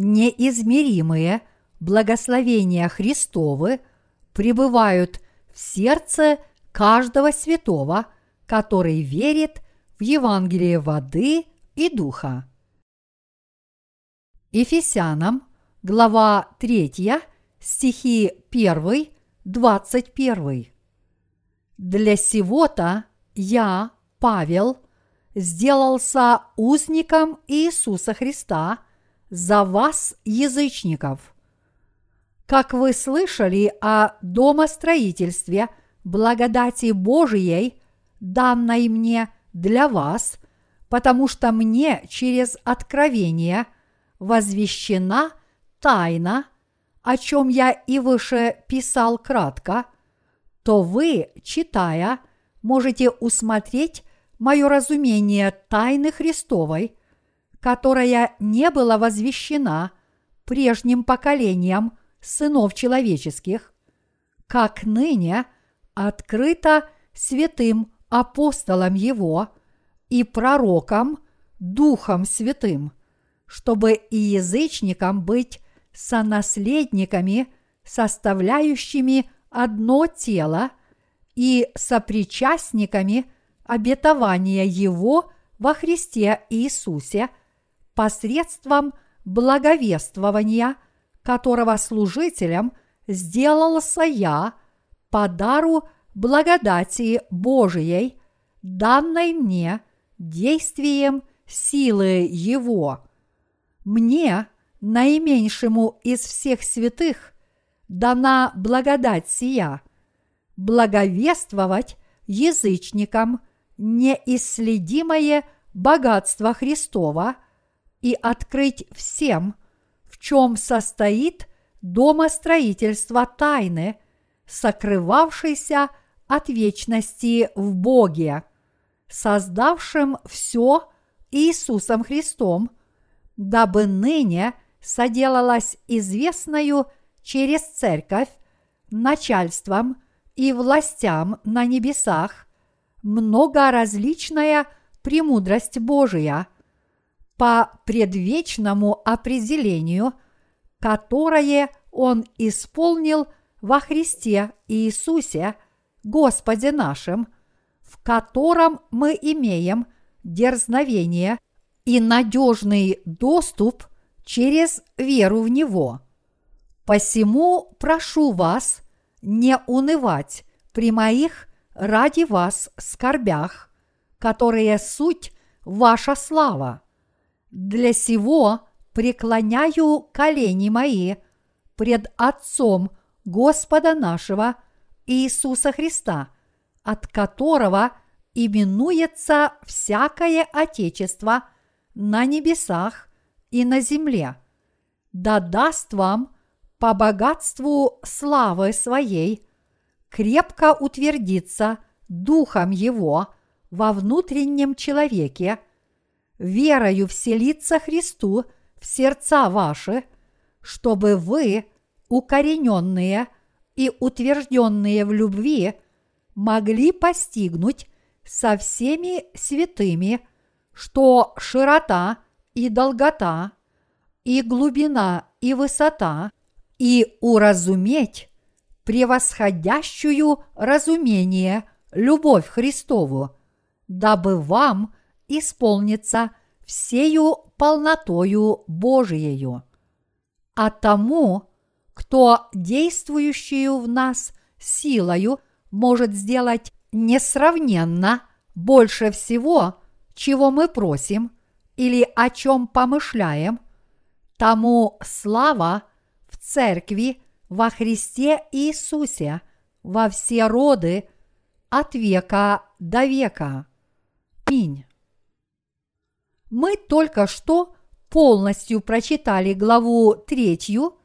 неизмеримые благословения Христовы пребывают в сердце каждого святого, который верит в Евангелие воды и духа. Ефесянам, глава 3, стихи 1, 21. Для сего-то я, Павел, сделался узником Иисуса Христа за вас, язычников. Как вы слышали о домостроительстве благодати Божией, данной мне для вас, потому что мне через откровение возвещена тайна, о чем я и выше писал кратко, то вы, читая, можете усмотреть мое разумение тайны Христовой, которая не была возвещена прежним поколениям сынов человеческих, как ныне открыто святым апостолам Его и пророкам Духом Святым, чтобы и язычникам быть сонаследниками, составляющими одно тело и сопричастниками обетования Его во Христе Иисусе посредством благовествования, которого служителем сделался я по дару благодати Божией, данной мне действием силы Его. Мне, наименьшему из всех святых, дана благодать сия, благовествовать язычникам неисследимое богатство Христова и открыть всем, в чем состоит домостроительство тайны, сокрывавшейся от вечности в Боге, создавшим все Иисусом Христом, дабы ныне соделалась известною через церковь начальством и властям на небесах многоразличная премудрость Божия по предвечному определению, которое Он исполнил во Христе Иисусе, Господе нашим, в котором мы имеем дерзновение и надежный доступ через веру в Него. Посему прошу вас не унывать при моих ради вас скорбях, которые суть ваша слава. Для сего преклоняю колени мои пред Отцом Господа нашего Иисуса Христа, от которого именуется всякое Отечество на небесах и на земле. Да даст вам по богатству славы своей крепко утвердиться Духом Его во внутреннем человеке, верою вселиться Христу в сердца ваши, чтобы вы, укорененные и утвержденные в любви, могли постигнуть со всеми святыми, что широта и долгота, и глубина и высота, и уразуметь превосходящую разумение любовь Христову, дабы вам исполниться всею полнотою Божиею. А тому, кто действующую в нас силою может сделать несравненно больше всего, чего мы просим или о чем помышляем, тому слава в церкви во Христе Иисусе во все роды от века до века. Пинь. Мы только что полностью прочитали главу третью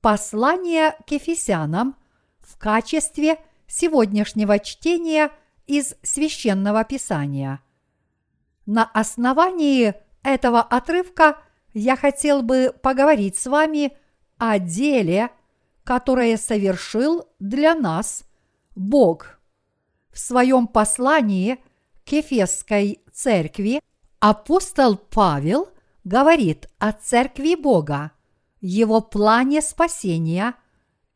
послания к Ефесянам в качестве сегодняшнего чтения из священного писания. На основании этого отрывка я хотел бы поговорить с вами о деле – которое совершил для нас Бог. В своем послании к Ефесской церкви апостол Павел говорит о церкви Бога, Его плане спасения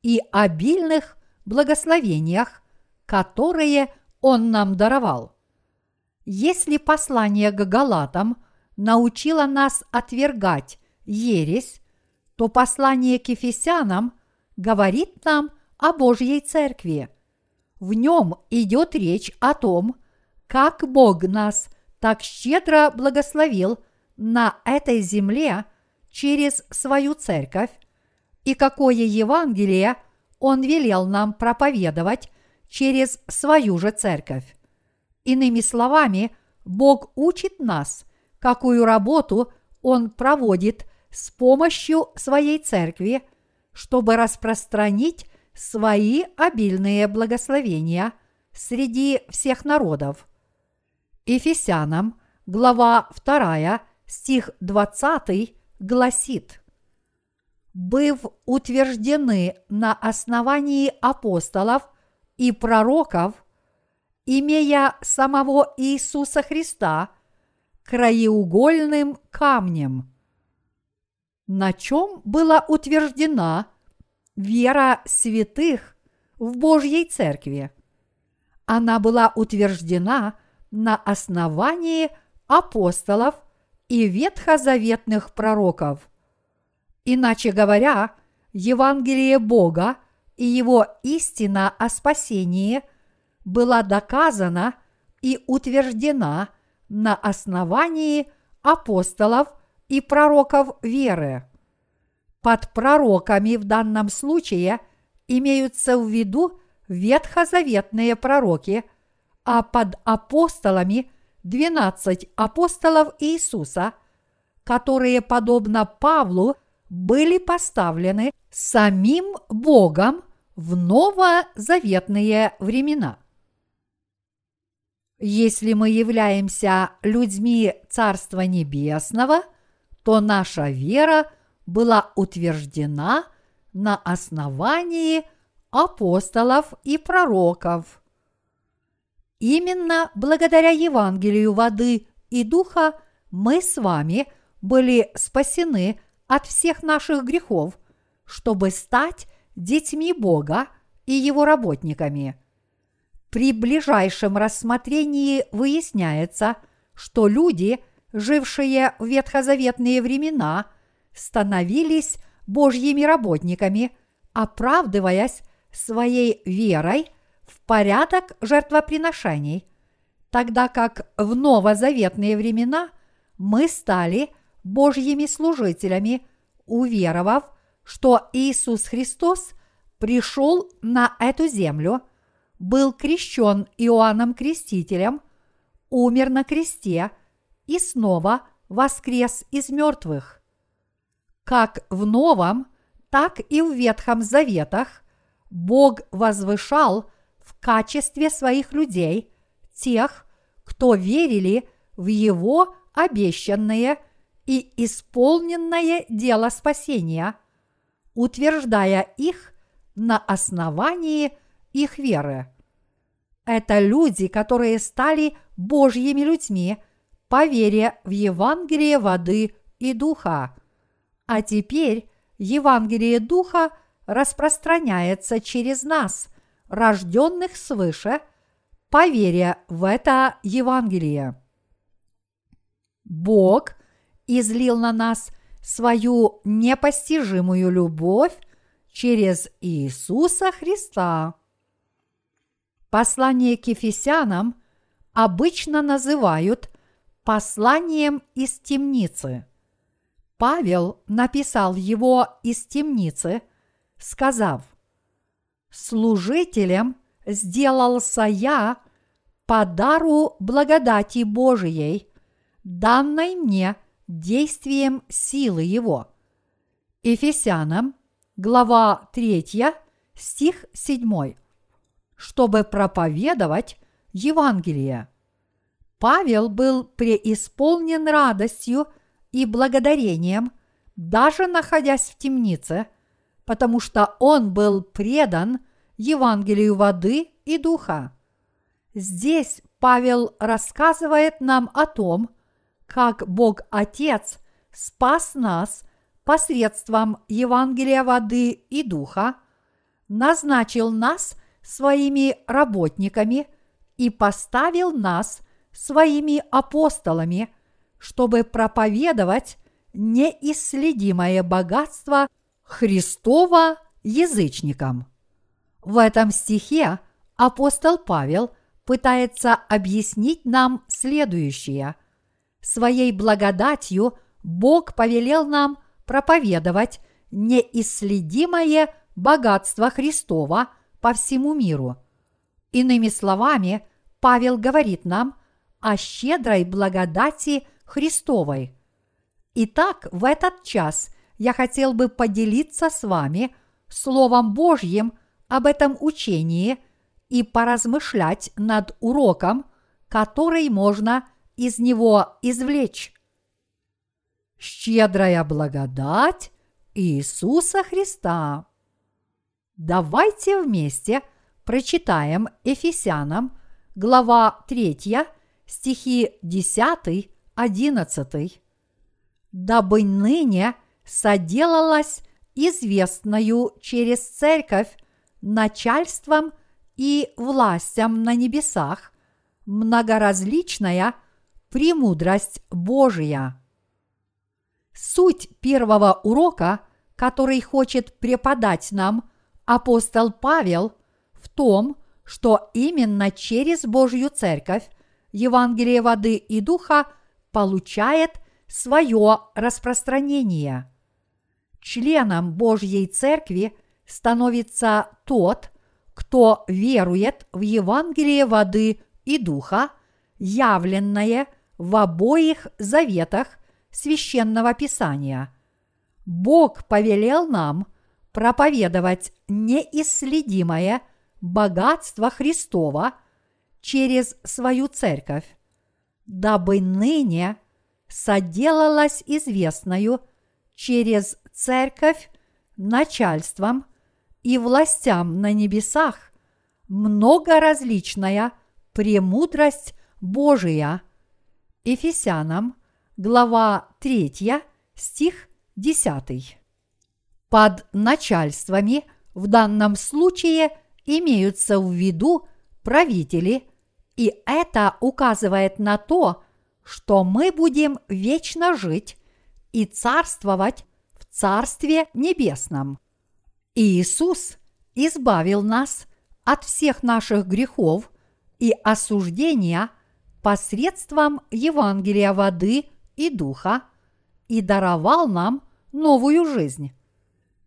и обильных благословениях, которые Он нам даровал. Если послание к Галатам научило нас отвергать ересь, то послание к Ефесянам говорит нам о Божьей Церкви. В нем идет речь о том, как Бог нас так щедро благословил на этой земле через свою церковь, и какое Евангелие Он велел нам проповедовать через свою же церковь. Иными словами, Бог учит нас, какую работу Он проводит с помощью своей церкви, чтобы распространить свои обильные благословения среди всех народов. Ефесянам, глава 2, стих 20 гласит «Быв утверждены на основании апостолов и пророков, имея самого Иисуса Христа краеугольным камнем». На чем была утверждена вера святых в Божьей Церкви? Она была утверждена на основании апостолов и ветхозаветных пророков. Иначе говоря, Евангелие Бога и его истина о спасении была доказана и утверждена на основании апостолов и пророков веры. Под пророками в данном случае имеются в виду ветхозаветные пророки, а под апостолами 12 апостолов Иисуса, которые, подобно Павлу, были поставлены самим Богом в новозаветные времена. Если мы являемся людьми Царства Небесного, то наша вера была утверждена на основании апостолов и пророков. Именно благодаря Евангелию воды и духа мы с вами были спасены от всех наших грехов, чтобы стать детьми Бога и Его работниками. При ближайшем рассмотрении выясняется, что люди, жившие в ветхозаветные времена, становились Божьими работниками, оправдываясь своей верой в порядок жертвоприношений, тогда как в новозаветные времена мы стали Божьими служителями, уверовав, что Иисус Христос пришел на эту землю, был крещен Иоанном Крестителем, умер на кресте и снова воскрес из мертвых. Как в Новом, так и в Ветхом Заветах Бог возвышал в качестве своих людей тех, кто верили в Его обещанное и исполненное дело спасения, утверждая их на основании их веры. Это люди, которые стали Божьими людьми по вере в Евангелие воды и духа. А теперь Евангелие духа распространяется через нас – рожденных свыше, по в это Евангелие. Бог излил на нас свою непостижимую любовь через Иисуса Христа. Послание к Ефесянам обычно называют посланием из темницы. Павел написал его из темницы, сказав – служителем сделался я по дару благодати Божией, данной мне действием силы Его. Ефесянам, глава 3, стих 7. Чтобы проповедовать Евангелие. Павел был преисполнен радостью и благодарением, даже находясь в темнице, потому что он был предан Евангелию воды и духа. Здесь Павел рассказывает нам о том, как Бог Отец спас нас посредством Евангелия воды и духа назначил нас своими работниками и поставил нас своими апостолами, чтобы проповедовать неисследимое богатство Христова язычникам. В этом стихе апостол Павел пытается объяснить нам следующее. Своей благодатью Бог повелел нам проповедовать неисследимое богатство Христова по всему миру. Иными словами, Павел говорит нам о щедрой благодати Христовой. Итак, в этот час я хотел бы поделиться с вами Словом Божьим об этом учении и поразмышлять над уроком, который можно из него извлечь. Щедрая благодать Иисуса Христа. Давайте вместе прочитаем Ефесянам, глава 3, стихи 10, 11. «Дабы ныне соделалась известною через церковь начальством и властям на небесах многоразличная премудрость Божия». Суть первого урока, который хочет преподать нам апостол Павел, в том, что именно через Божью Церковь Евангелие воды и духа получает свое распространение. Членом Божьей Церкви становится тот, кто верует в Евангелие воды и духа, явленное в обоих заветах священного писания. Бог повелел нам проповедовать неисследимое богатство Христова через свою церковь, дабы ныне соделалась известною через церковь начальством и властям на небесах многоразличная премудрость Божия. Ефесянам, глава 3, стих 10. Под начальствами в данном случае имеются в виду правители, и это указывает на то, что мы будем вечно жить и царствовать Царстве Небесном. Иисус избавил нас от всех наших грехов и осуждения посредством Евангелия воды и духа и даровал нам новую жизнь.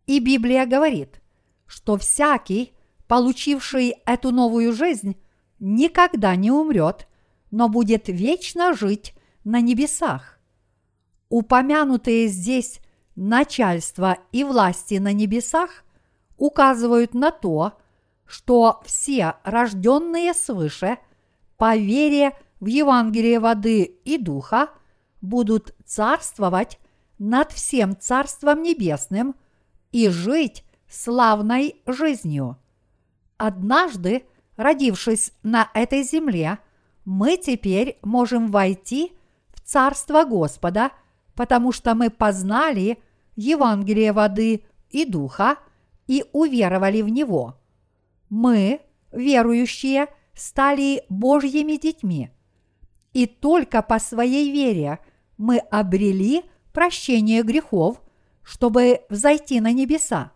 И Библия говорит, что всякий, получивший эту новую жизнь, никогда не умрет, но будет вечно жить на небесах. Упомянутые здесь начальство и власти на небесах указывают на то, что все рожденные свыше по вере в Евангелие воды и духа будут царствовать над всем Царством Небесным и жить славной жизнью. Однажды, родившись на этой земле, мы теперь можем войти в Царство Господа, потому что мы познали Евангелие воды и духа и уверовали в него. Мы, верующие, стали Божьими детьми. И только по своей вере мы обрели прощение грехов, чтобы взойти на небеса.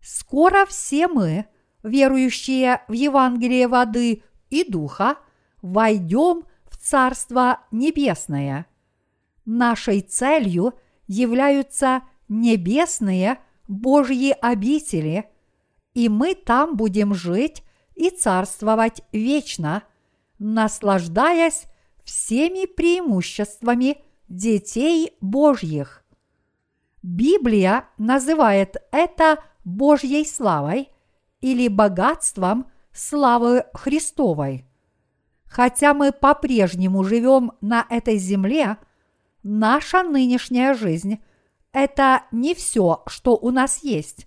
Скоро все мы, верующие в Евангелие воды и духа, войдем в Царство Небесное. Нашей целью являются небесные Божьи обители, и мы там будем жить и царствовать вечно, наслаждаясь всеми преимуществами детей Божьих. Библия называет это Божьей славой или богатством славы Христовой. Хотя мы по-прежнему живем на этой земле, наша нынешняя жизнь – это не все, что у нас есть.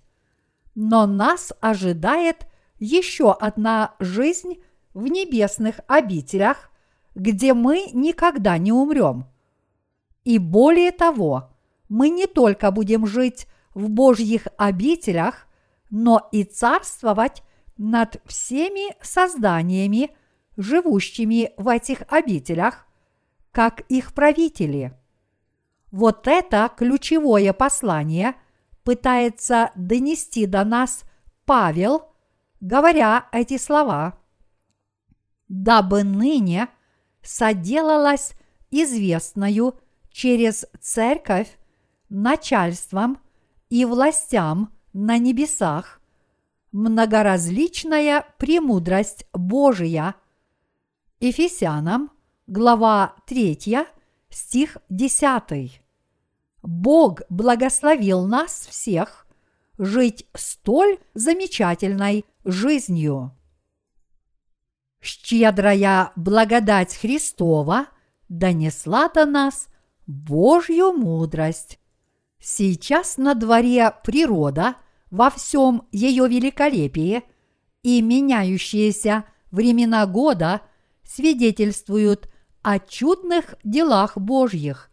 Но нас ожидает еще одна жизнь в небесных обителях, где мы никогда не умрем. И более того, мы не только будем жить в Божьих обителях, но и царствовать над всеми созданиями, живущими в этих обителях, как их правители. Вот это ключевое послание пытается донести до нас Павел, говоря эти слова, дабы ныне соделалась известною через церковь начальством и властям на небесах многоразличная премудрость Божия. Ефесянам, глава 3, стих 10. Бог благословил нас всех жить столь замечательной жизнью. Щедрая благодать Христова донесла до нас Божью мудрость. Сейчас на дворе природа во всем ее великолепии и меняющиеся времена года свидетельствуют о чудных делах Божьих.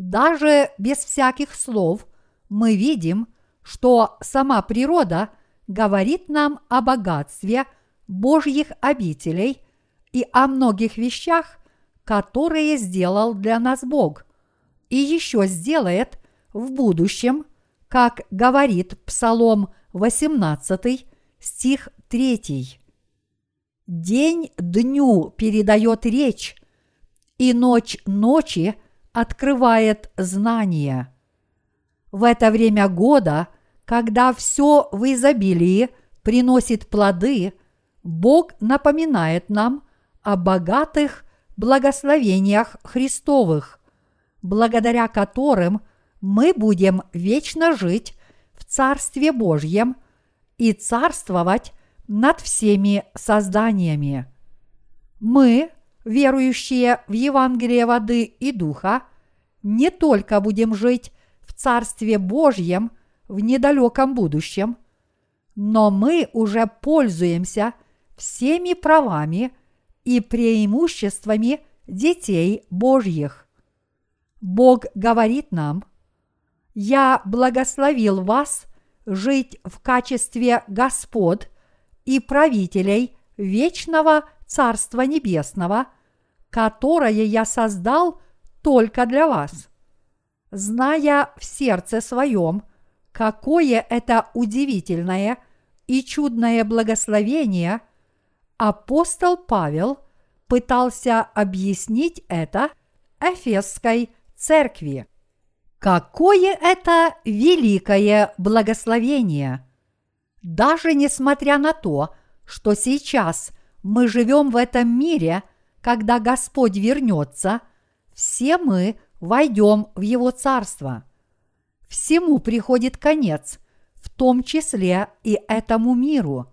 Даже без всяких слов мы видим, что сама природа говорит нам о богатстве Божьих обителей и о многих вещах, которые сделал для нас Бог, и еще сделает в будущем, как говорит Псалом 18, стих 3. День дню передает речь, и ночь ночи открывает знание. В это время года, когда все в изобилии приносит плоды, Бог напоминает нам о богатых благословениях Христовых, благодаря которым мы будем вечно жить в Царстве Божьем и царствовать над всеми созданиями. Мы, верующие в Евангелие воды и духа, не только будем жить в Царстве Божьем в недалеком будущем, но мы уже пользуемся всеми правами и преимуществами детей Божьих. Бог говорит нам, «Я благословил вас жить в качестве Господ и правителей вечного Царства Небесного, которое я создал только для вас. Зная в сердце своем, какое это удивительное и чудное благословение, апостол Павел пытался объяснить это Эфесской церкви. Какое это великое благословение! Даже несмотря на то, что сейчас мы живем в этом мире, когда Господь вернется, все мы войдем в Его Царство. Всему приходит конец, в том числе и этому миру.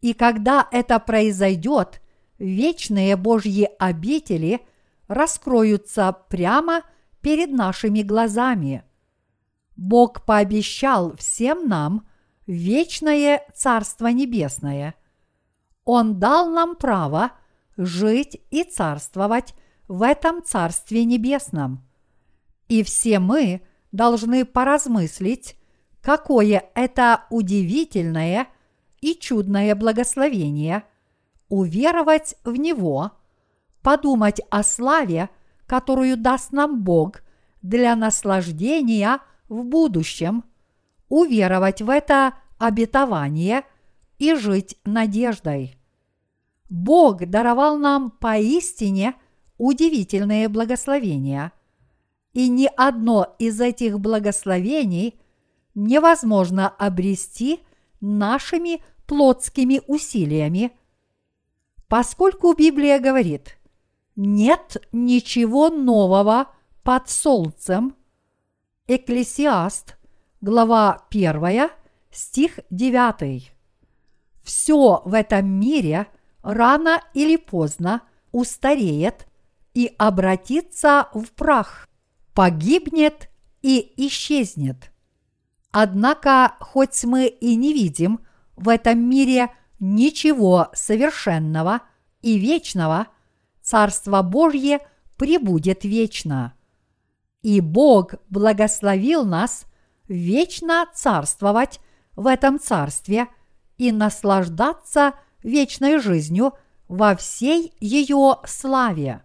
И когда это произойдет, вечные Божьи обители раскроются прямо перед нашими глазами. Бог пообещал всем нам вечное Царство Небесное. Он дал нам право жить и царствовать в этом Царстве Небесном. И все мы должны поразмыслить, какое это удивительное и чудное благословение, уверовать в него, подумать о славе, которую даст нам Бог для наслаждения в будущем, уверовать в это обетование и жить надеждой. Бог даровал нам поистине удивительные благословения, и ни одно из этих благословений невозможно обрести нашими плотскими усилиями, поскольку Библия говорит – нет ничего нового под солнцем. Экклесиаст, глава 1, стих 9. Все в этом мире рано или поздно устареет и обратится в прах, погибнет и исчезнет. Однако, хоть мы и не видим в этом мире ничего совершенного и вечного – Царство Божье пребудет вечно. И Бог благословил нас вечно царствовать в этом царстве и наслаждаться вечной жизнью во всей ее славе.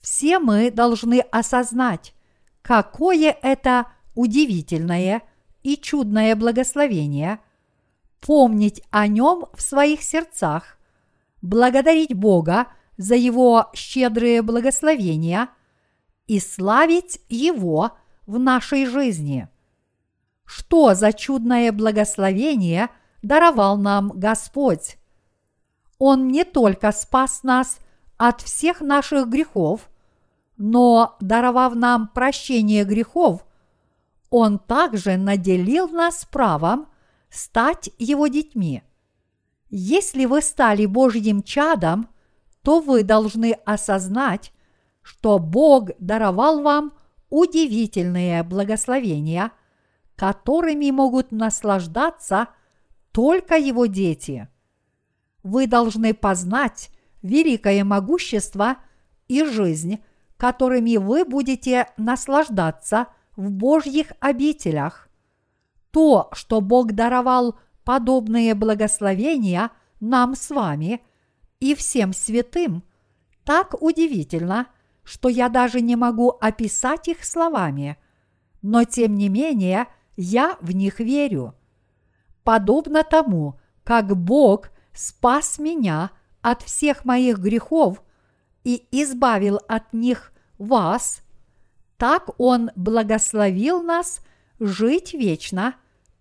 Все мы должны осознать, какое это удивительное и чудное благословение, помнить о нем в своих сердцах, благодарить Бога за его щедрые благословения и славить Его в нашей жизни. Что за чудное благословение даровал нам Господь? Он не только спас нас от всех наших грехов, но, даровав нам прощение грехов, Он также наделил нас правом стать Его детьми. Если вы стали Божьим чадом, то вы должны осознать, что Бог даровал вам удивительные благословения, которыми могут наслаждаться только Его дети – вы должны познать великое могущество и жизнь, которыми вы будете наслаждаться в Божьих обителях. То, что Бог даровал подобные благословения нам с вами и всем святым, так удивительно, что я даже не могу описать их словами, но тем не менее я в них верю. Подобно тому, как Бог – спас меня от всех моих грехов и избавил от них вас, так Он благословил нас жить вечно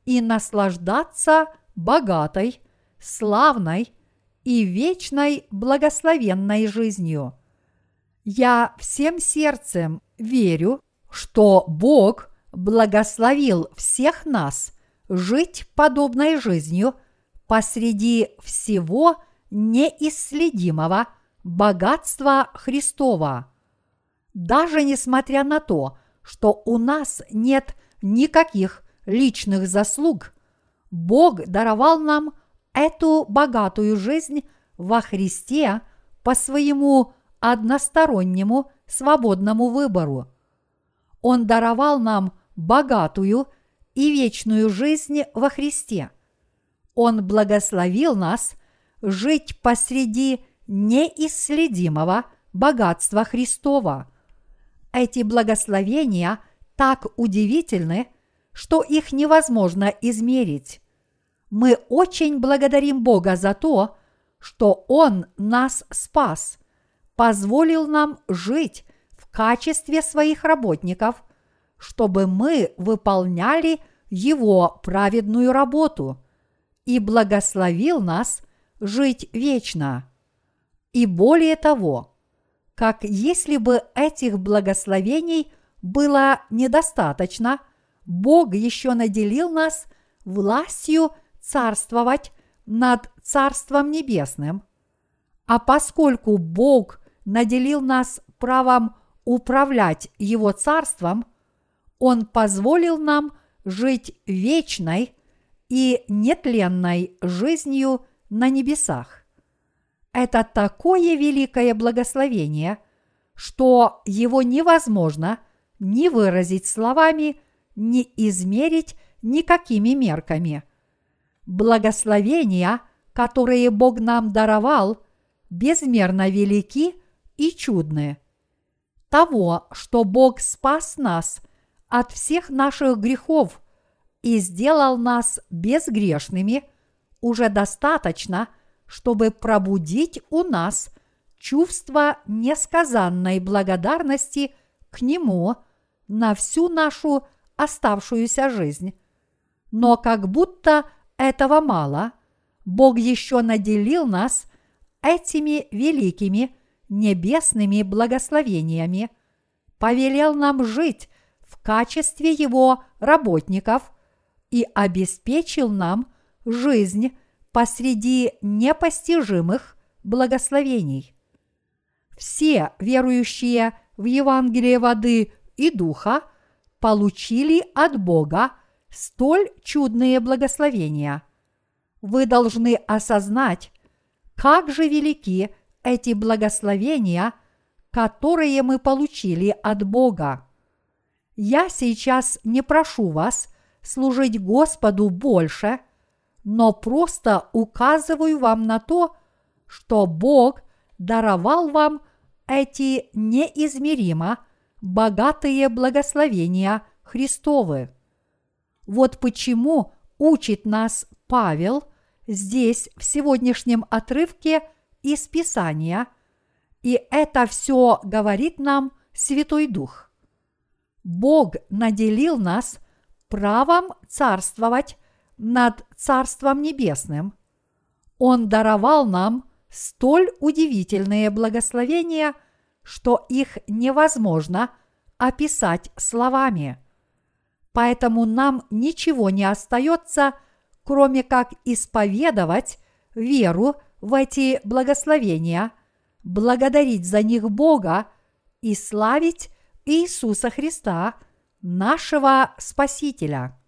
и наслаждаться богатой, славной и вечной благословенной жизнью. Я всем сердцем верю, что Бог благословил всех нас жить подобной жизнью – посреди всего неисследимого богатства Христова. Даже несмотря на то, что у нас нет никаких личных заслуг, Бог даровал нам эту богатую жизнь во Христе по своему одностороннему свободному выбору. Он даровал нам богатую и вечную жизнь во Христе – он благословил нас жить посреди неисследимого богатства Христова. Эти благословения так удивительны, что их невозможно измерить. Мы очень благодарим Бога за то, что Он нас спас, позволил нам жить в качестве своих работников, чтобы мы выполняли Его праведную работу – и благословил нас жить вечно. И более того, как если бы этих благословений было недостаточно, Бог еще наделил нас властью царствовать над Царством Небесным. А поскольку Бог наделил нас правом управлять Его Царством, Он позволил нам жить вечной и нетленной жизнью на небесах. Это такое великое благословение, что его невозможно ни выразить словами, ни измерить никакими мерками. Благословения, которые Бог нам даровал, безмерно велики и чудны. Того, что Бог спас нас от всех наших грехов – и сделал нас безгрешными, уже достаточно, чтобы пробудить у нас чувство несказанной благодарности к Нему на всю нашу оставшуюся жизнь. Но как будто этого мало, Бог еще наделил нас этими великими небесными благословениями, повелел нам жить в качестве Его работников – и обеспечил нам жизнь посреди непостижимых благословений. Все верующие в Евангелие воды и духа получили от Бога столь чудные благословения. Вы должны осознать, как же велики эти благословения, которые мы получили от Бога. Я сейчас не прошу вас служить Господу больше, но просто указываю вам на то, что Бог даровал вам эти неизмеримо богатые благословения Христовы. Вот почему учит нас Павел здесь в сегодняшнем отрывке из Писания, и это все говорит нам Святой Дух. Бог наделил нас правом царствовать над Царством Небесным. Он даровал нам столь удивительные благословения, что их невозможно описать словами. Поэтому нам ничего не остается, кроме как исповедовать веру в эти благословения, благодарить за них Бога и славить Иисуса Христа, нашего Спасителя.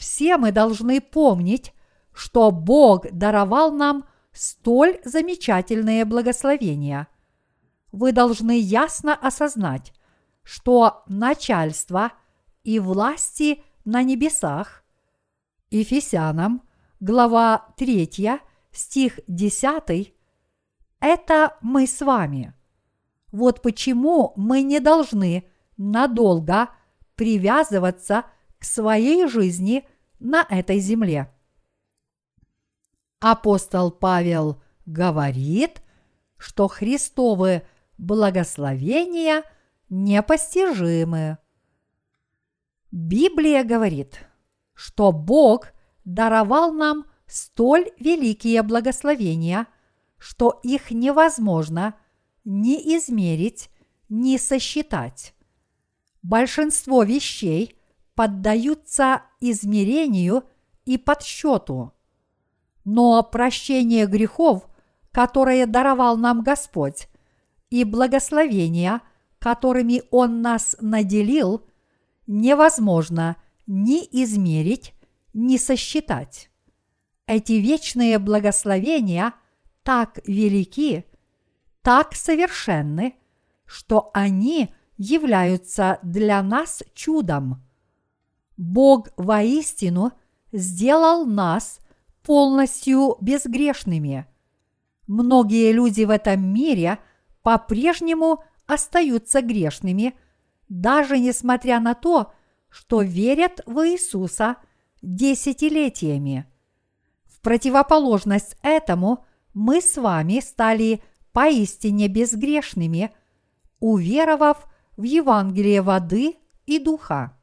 Все мы должны помнить, что Бог даровал нам столь замечательные благословения. Вы должны ясно осознать, что начальство и власти на небесах Ефесянам, глава 3, стих 10, это мы с вами. Вот почему мы не должны надолго привязываться к своей жизни на этой земле. Апостол Павел говорит, что Христовы благословения непостижимы. Библия говорит, что Бог даровал нам столь великие благословения, что их невозможно ни измерить, ни сосчитать. Большинство вещей поддаются измерению и подсчету – но прощение грехов, которое даровал нам Господь, и благословения, которыми Он нас наделил, невозможно ни измерить, ни сосчитать. Эти вечные благословения так велики, так совершенны, что они являются для нас чудом. Бог воистину сделал нас – полностью безгрешными. Многие люди в этом мире по-прежнему остаются грешными, даже несмотря на то, что верят в Иисуса десятилетиями. В противоположность этому мы с вами стали поистине безгрешными, уверовав в Евангелие воды и духа.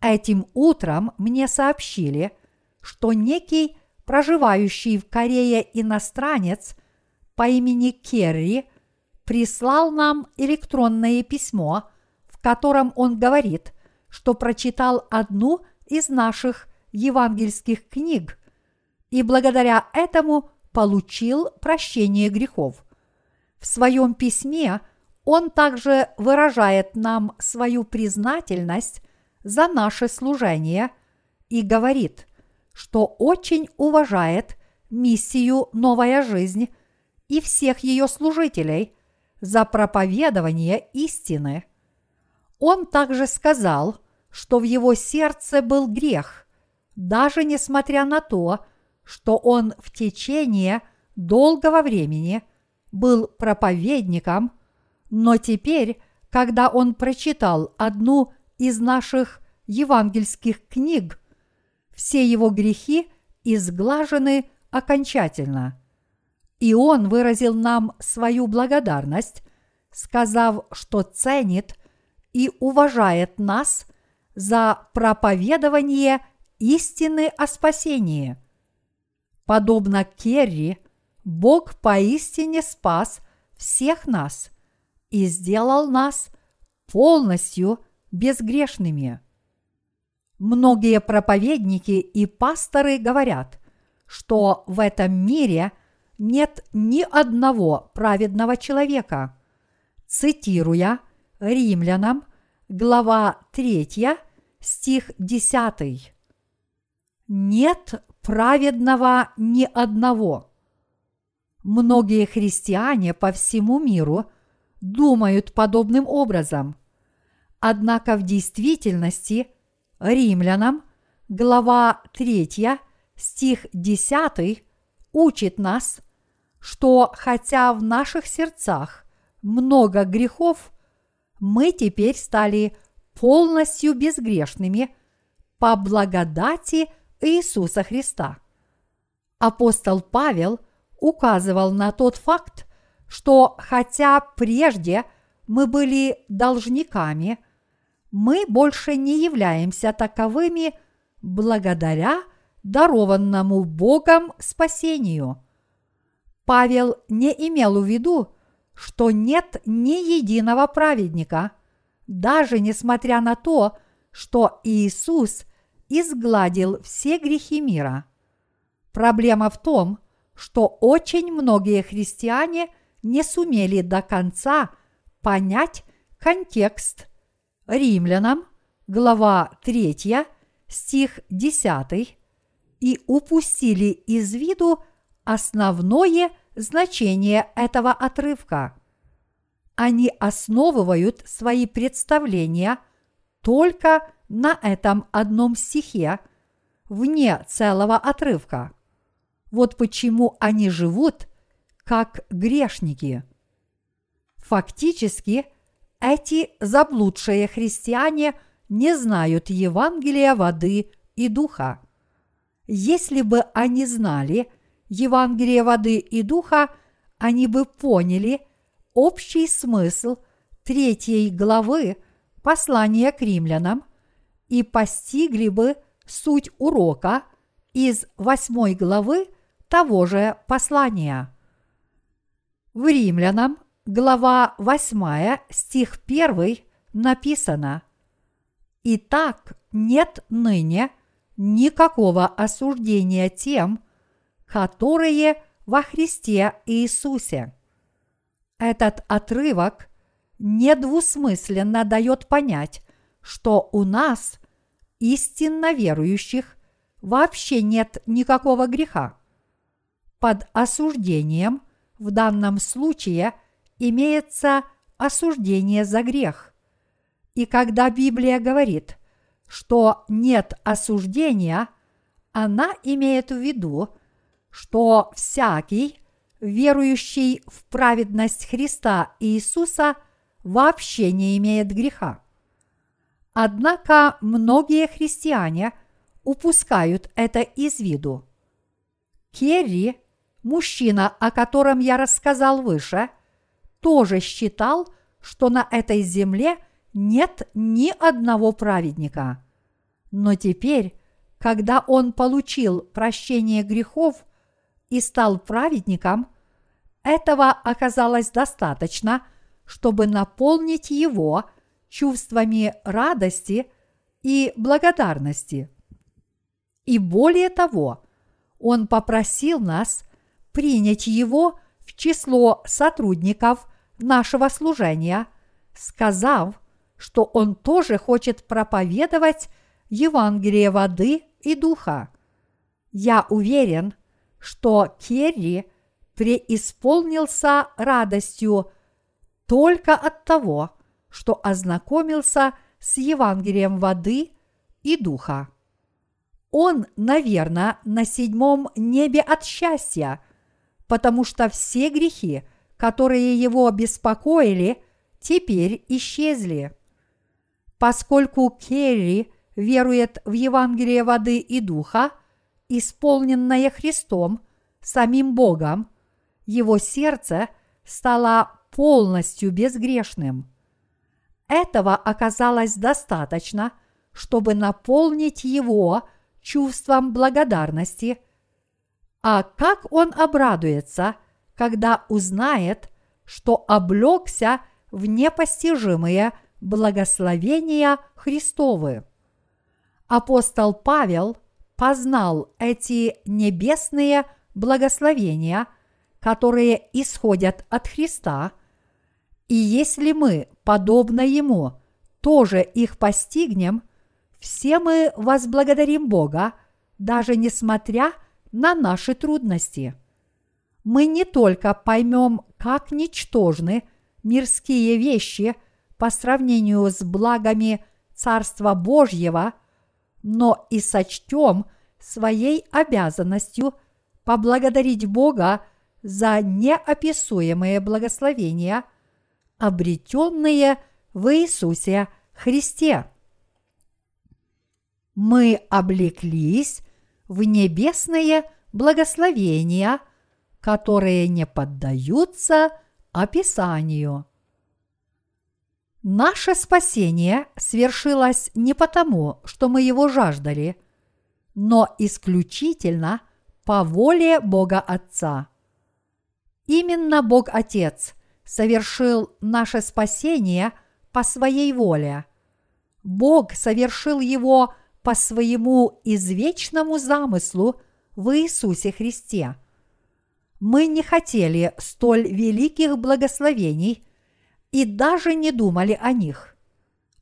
Этим утром мне сообщили – что некий проживающий в Корее иностранец по имени Керри прислал нам электронное письмо, в котором он говорит, что прочитал одну из наших евангельских книг и благодаря этому получил прощение грехов. В своем письме он также выражает нам свою признательность за наше служение и говорит, что очень уважает миссию «Новая жизнь» и всех ее служителей за проповедование истины. Он также сказал, что в его сердце был грех, даже несмотря на то, что он в течение долгого времени был проповедником, но теперь, когда он прочитал одну из наших евангельских книг, все его грехи изглажены окончательно. И он выразил нам свою благодарность, сказав, что ценит и уважает нас за проповедование истины о спасении. Подобно Керри, Бог поистине спас всех нас и сделал нас полностью безгрешными. Многие проповедники и пасторы говорят, что в этом мире нет ни одного праведного человека. Цитируя Римлянам, глава 3, стих 10. Нет праведного ни одного. Многие христиане по всему миру думают подобным образом. Однако в действительности римлянам, глава 3, стих 10 учит нас, что хотя в наших сердцах много грехов, мы теперь стали полностью безгрешными по благодати Иисуса Христа. Апостол Павел указывал на тот факт, что хотя прежде мы были должниками, мы больше не являемся таковыми благодаря дарованному Богом спасению. Павел не имел в виду, что нет ни единого праведника, даже несмотря на то, что Иисус изгладил все грехи мира. Проблема в том, что очень многие христиане не сумели до конца понять контекст римлянам, глава 3, стих 10, и упустили из виду основное значение этого отрывка. Они основывают свои представления только на этом одном стихе, вне целого отрывка. Вот почему они живут как грешники. Фактически, эти заблудшие христиане не знают Евангелия воды и духа. Если бы они знали Евангелие воды и духа, они бы поняли общий смысл третьей главы послания к римлянам и постигли бы суть урока из восьмой главы того же послания. В римлянам, глава 8, стих 1 написано «Итак, нет ныне никакого осуждения тем, которые во Христе Иисусе. Этот отрывок недвусмысленно дает понять, что у нас, истинно верующих, вообще нет никакого греха. Под осуждением в данном случае имеется осуждение за грех. И когда Библия говорит, что нет осуждения, она имеет в виду, что всякий, верующий в праведность Христа Иисуса, вообще не имеет греха. Однако многие христиане упускают это из виду. Керри, мужчина, о котором я рассказал выше, тоже считал, что на этой земле – нет ни одного праведника. Но теперь, когда он получил прощение грехов и стал праведником, этого оказалось достаточно, чтобы наполнить его чувствами радости и благодарности. И более того, он попросил нас принять его в число сотрудников нашего служения, сказав, что он тоже хочет проповедовать Евангелие воды и духа. Я уверен, что Керри преисполнился радостью только от того, что ознакомился с Евангелием воды и духа. Он, наверное, на седьмом небе от счастья, потому что все грехи, которые его беспокоили, теперь исчезли. Поскольку Керри верует в Евангелие воды и духа, исполненное Христом, самим Богом, его сердце стало полностью безгрешным. Этого оказалось достаточно, чтобы наполнить его чувством благодарности. А как он обрадуется, когда узнает, что облегся в непостижимые благословения Христовы. Апостол Павел познал эти небесные благословения, которые исходят от Христа, и если мы, подобно Ему, тоже их постигнем, все мы возблагодарим Бога, даже несмотря на наши трудности. Мы не только поймем, как ничтожны мирские вещи – по сравнению с благами Царства Божьего, но и сочтем своей обязанностью поблагодарить Бога за неописуемые благословения, обретенные в Иисусе Христе. Мы облеклись в небесные благословения, которые не поддаются описанию. Наше спасение свершилось не потому, что мы его жаждали, но исключительно по воле Бога Отца. Именно Бог Отец совершил наше спасение по своей воле. Бог совершил его по своему извечному замыслу в Иисусе Христе. Мы не хотели столь великих благословений и даже не думали о них.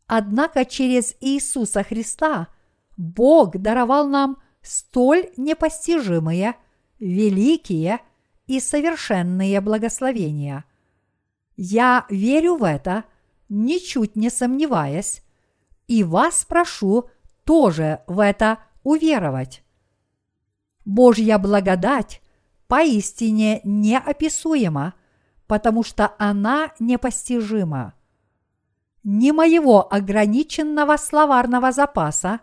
Однако через Иисуса Христа Бог даровал нам столь непостижимые, великие и совершенные благословения. Я верю в это, ничуть не сомневаясь, и вас прошу тоже в это уверовать. Божья благодать поистине неописуема, потому что она непостижима. Ни моего ограниченного словарного запаса,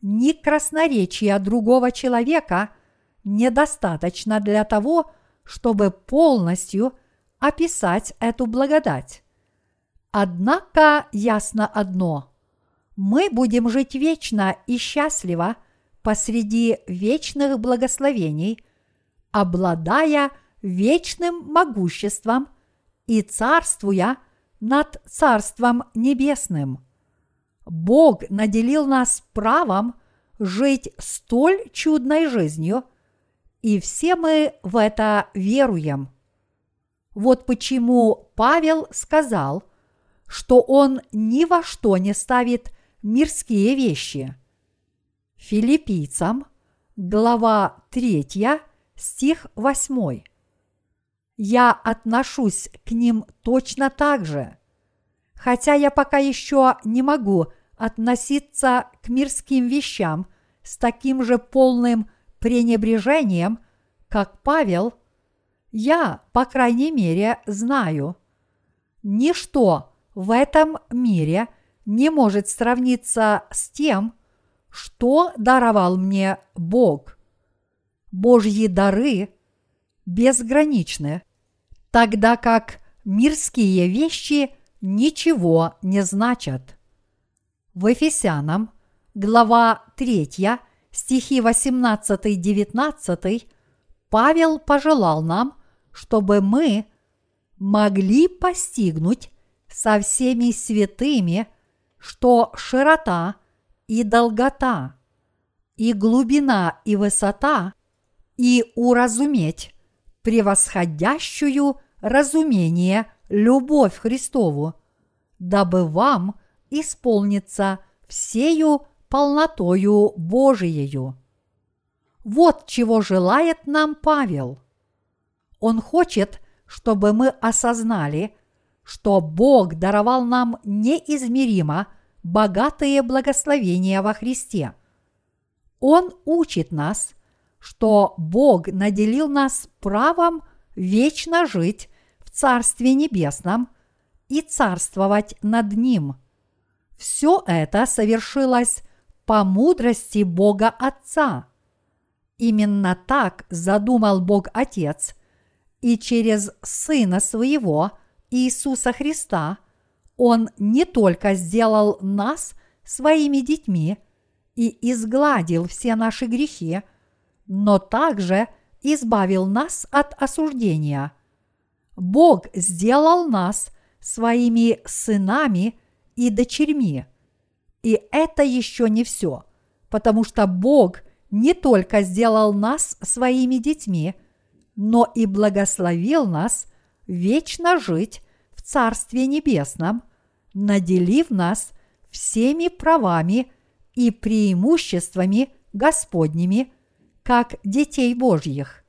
ни красноречия другого человека недостаточно для того, чтобы полностью описать эту благодать. Однако ясно одно – мы будем жить вечно и счастливо посреди вечных благословений, обладая вечным могуществом и царствуя над Царством Небесным. Бог наделил нас правом жить столь чудной жизнью, и все мы в это веруем. Вот почему Павел сказал, что он ни во что не ставит мирские вещи. Филиппийцам, глава 3, стих 8. Я отношусь к ним точно так же. Хотя я пока еще не могу относиться к мирским вещам с таким же полным пренебрежением, как Павел, я, по крайней мере, знаю, ничто в этом мире не может сравниться с тем, что даровал мне Бог. Божьи дары безграничны, тогда как мирские вещи ничего не значат. В Ефесянам, глава 3, стихи 18-19, Павел пожелал нам, чтобы мы могли постигнуть со всеми святыми – что широта и долгота, и глубина и высота, и уразуметь превосходящую разумение любовь Христову, дабы вам исполниться всею полнотою Божиею. Вот чего желает нам Павел. Он хочет, чтобы мы осознали, что Бог даровал нам неизмеримо богатые благословения во Христе. Он учит нас, что Бог наделил нас правом вечно жить в Царстве Небесном и царствовать над Ним. Все это совершилось по мудрости Бога Отца. Именно так задумал Бог Отец, и через Сына Своего Иисуса Христа – он не только сделал нас своими детьми и изгладил все наши грехи, но также избавил нас от осуждения. Бог сделал нас своими сынами и дочерьми. И это еще не все, потому что Бог не только сделал нас своими детьми, но и благословил нас вечно жить Царстве Небесном, наделив нас всеми правами и преимуществами Господними, как детей Божьих.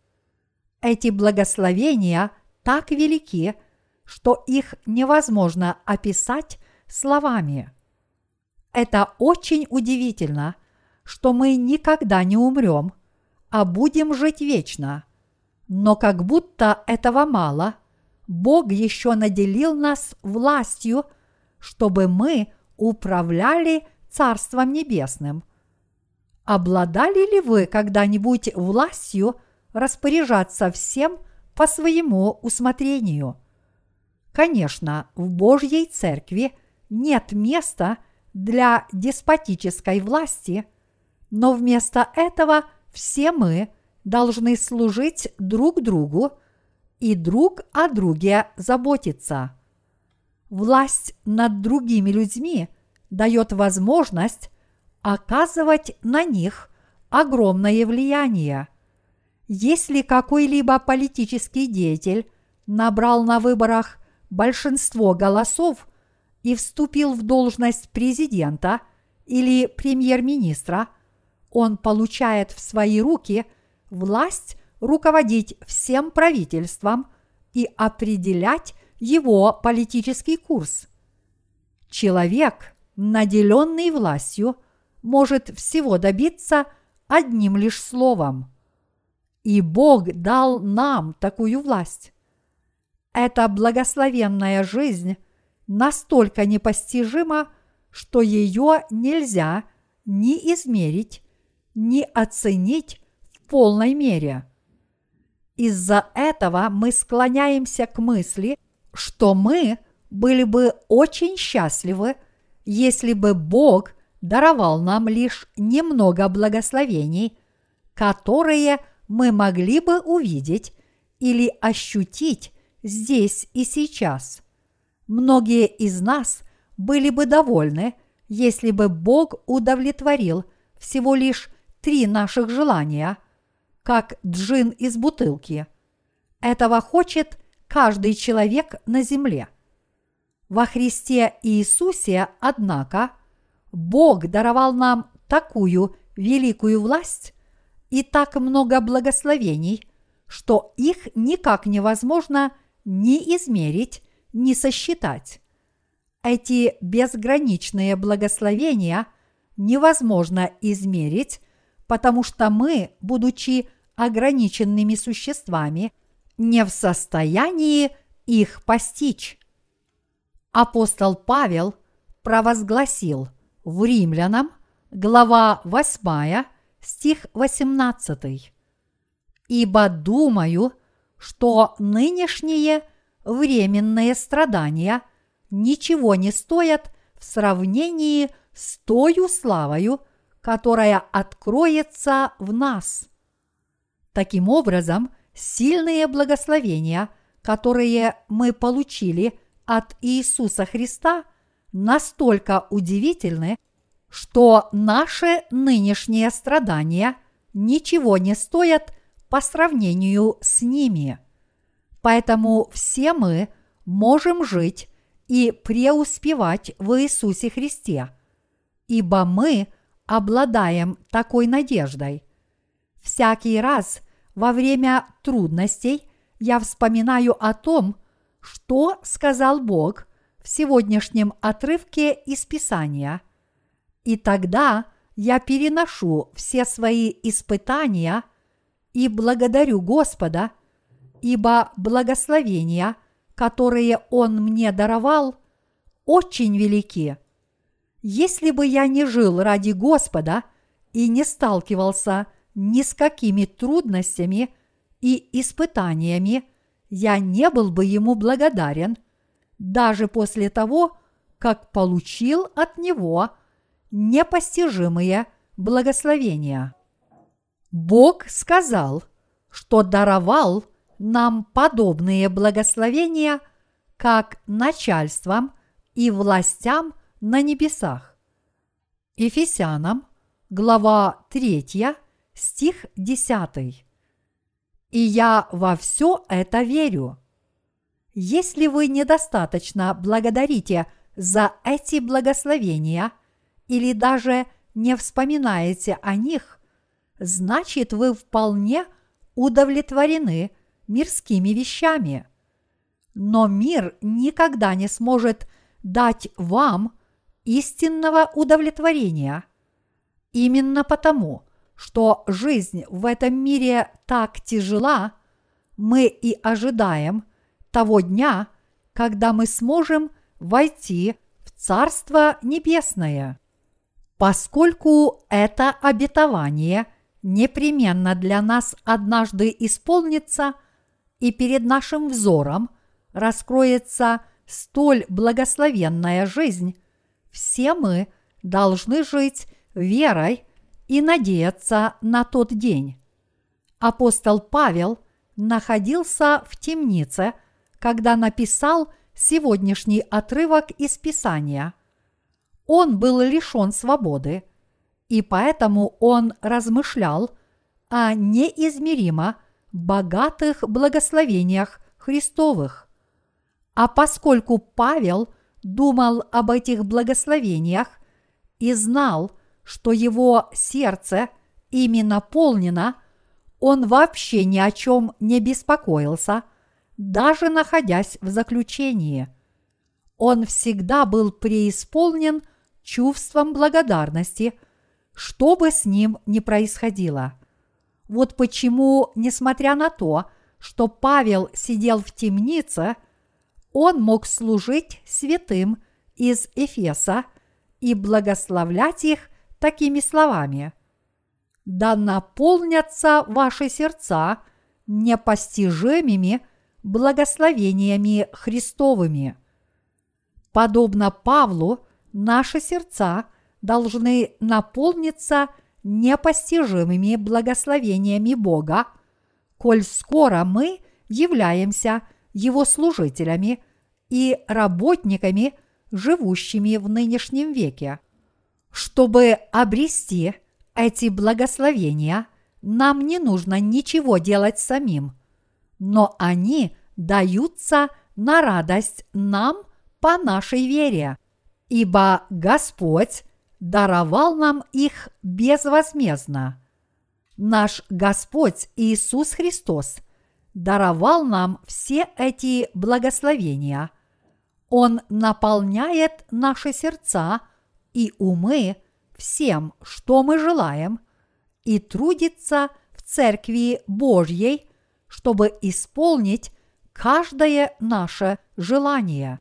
Эти благословения так велики, что их невозможно описать словами. Это очень удивительно, что мы никогда не умрем, а будем жить вечно. Но как будто этого мало, Бог еще наделил нас властью, чтобы мы управляли Царством Небесным. Обладали ли вы когда-нибудь властью распоряжаться всем по своему усмотрению? Конечно, в Божьей Церкви нет места для деспотической власти, но вместо этого все мы должны служить друг другу и друг о друге заботиться. Власть над другими людьми дает возможность оказывать на них огромное влияние. Если какой-либо политический деятель набрал на выборах большинство голосов и вступил в должность президента или премьер-министра, он получает в свои руки власть руководить всем правительством и определять его политический курс. Человек, наделенный властью, может всего добиться одним лишь словом. И Бог дал нам такую власть. Эта благословенная жизнь настолько непостижима, что ее нельзя ни измерить, ни оценить в полной мере. Из-за этого мы склоняемся к мысли, что мы были бы очень счастливы, если бы Бог даровал нам лишь немного благословений, которые мы могли бы увидеть или ощутить здесь и сейчас. Многие из нас были бы довольны, если бы Бог удовлетворил всего лишь три наших желания, как джин из бутылки. Этого хочет каждый человек на земле. Во Христе Иисусе, однако, Бог даровал нам такую великую власть и так много благословений, что их никак невозможно ни измерить, ни сосчитать. Эти безграничные благословения невозможно измерить, потому что мы, будучи ограниченными существами, не в состоянии их постичь. Апостол Павел провозгласил – в Римлянам, глава 8, стих 18. «Ибо думаю, что нынешние временные страдания ничего не стоят в сравнении с тою славою, которая откроется в нас. Таким образом, сильные благословения, которые мы получили от Иисуса Христа – настолько удивительны, что наши нынешние страдания ничего не стоят по сравнению с ними. Поэтому все мы можем жить и преуспевать в Иисусе Христе, ибо мы обладаем такой надеждой. Всякий раз во время трудностей я вспоминаю о том, что сказал Бог в сегодняшнем отрывке из Писания. И тогда я переношу все свои испытания и благодарю Господа, ибо благословения, которые Он мне даровал, очень велики. Если бы я не жил ради Господа и не сталкивался ни с какими трудностями и испытаниями, я не был бы ему благодарен – даже после того, как получил от него непостижимые благословения. Бог сказал, что даровал нам подобные благословения как начальствам и властям на небесах. Ефесянам, глава 3, стих 10. И я во все это верю. Если вы недостаточно благодарите за эти благословения или даже не вспоминаете о них, значит вы вполне удовлетворены мирскими вещами. Но мир никогда не сможет дать вам истинного удовлетворения. Именно потому, что жизнь в этом мире так тяжела, мы и ожидаем того дня, когда мы сможем войти в Царство Небесное. Поскольку это обетование непременно для нас однажды исполнится, и перед нашим взором раскроется столь благословенная жизнь, все мы должны жить верой и надеяться на тот день. Апостол Павел находился в темнице, когда написал сегодняшний отрывок из Писания. Он был лишен свободы, и поэтому он размышлял о неизмеримо богатых благословениях Христовых. А поскольку Павел думал об этих благословениях и знал, что его сердце ими наполнено, он вообще ни о чем не беспокоился, даже находясь в заключении. Он всегда был преисполнен чувством благодарности, что бы с ним ни происходило. Вот почему, несмотря на то, что Павел сидел в темнице, он мог служить святым из Эфеса и благословлять их такими словами. «Да наполнятся ваши сердца непостижимыми благословениями Христовыми». Подобно Павлу, наши сердца должны наполниться непостижимыми благословениями Бога, коль скоро мы являемся Его служителями и работниками, живущими в нынешнем веке. Чтобы обрести эти благословения, нам не нужно ничего делать самим, но они даются на радость нам по нашей вере, ибо Господь даровал нам их безвозмездно. Наш Господь Иисус Христос даровал нам все эти благословения. Он наполняет наши сердца и умы всем, что мы желаем, и трудится в Церкви Божьей, чтобы исполнить каждое наше желание.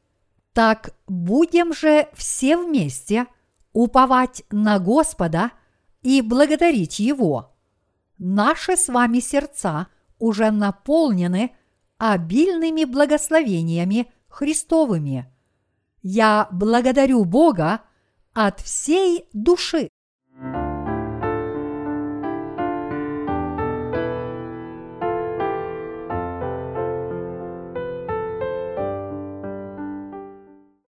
Так будем же все вместе уповать на Господа и благодарить Его. Наши с вами сердца уже наполнены обильными благословениями Христовыми. Я благодарю Бога от всей души.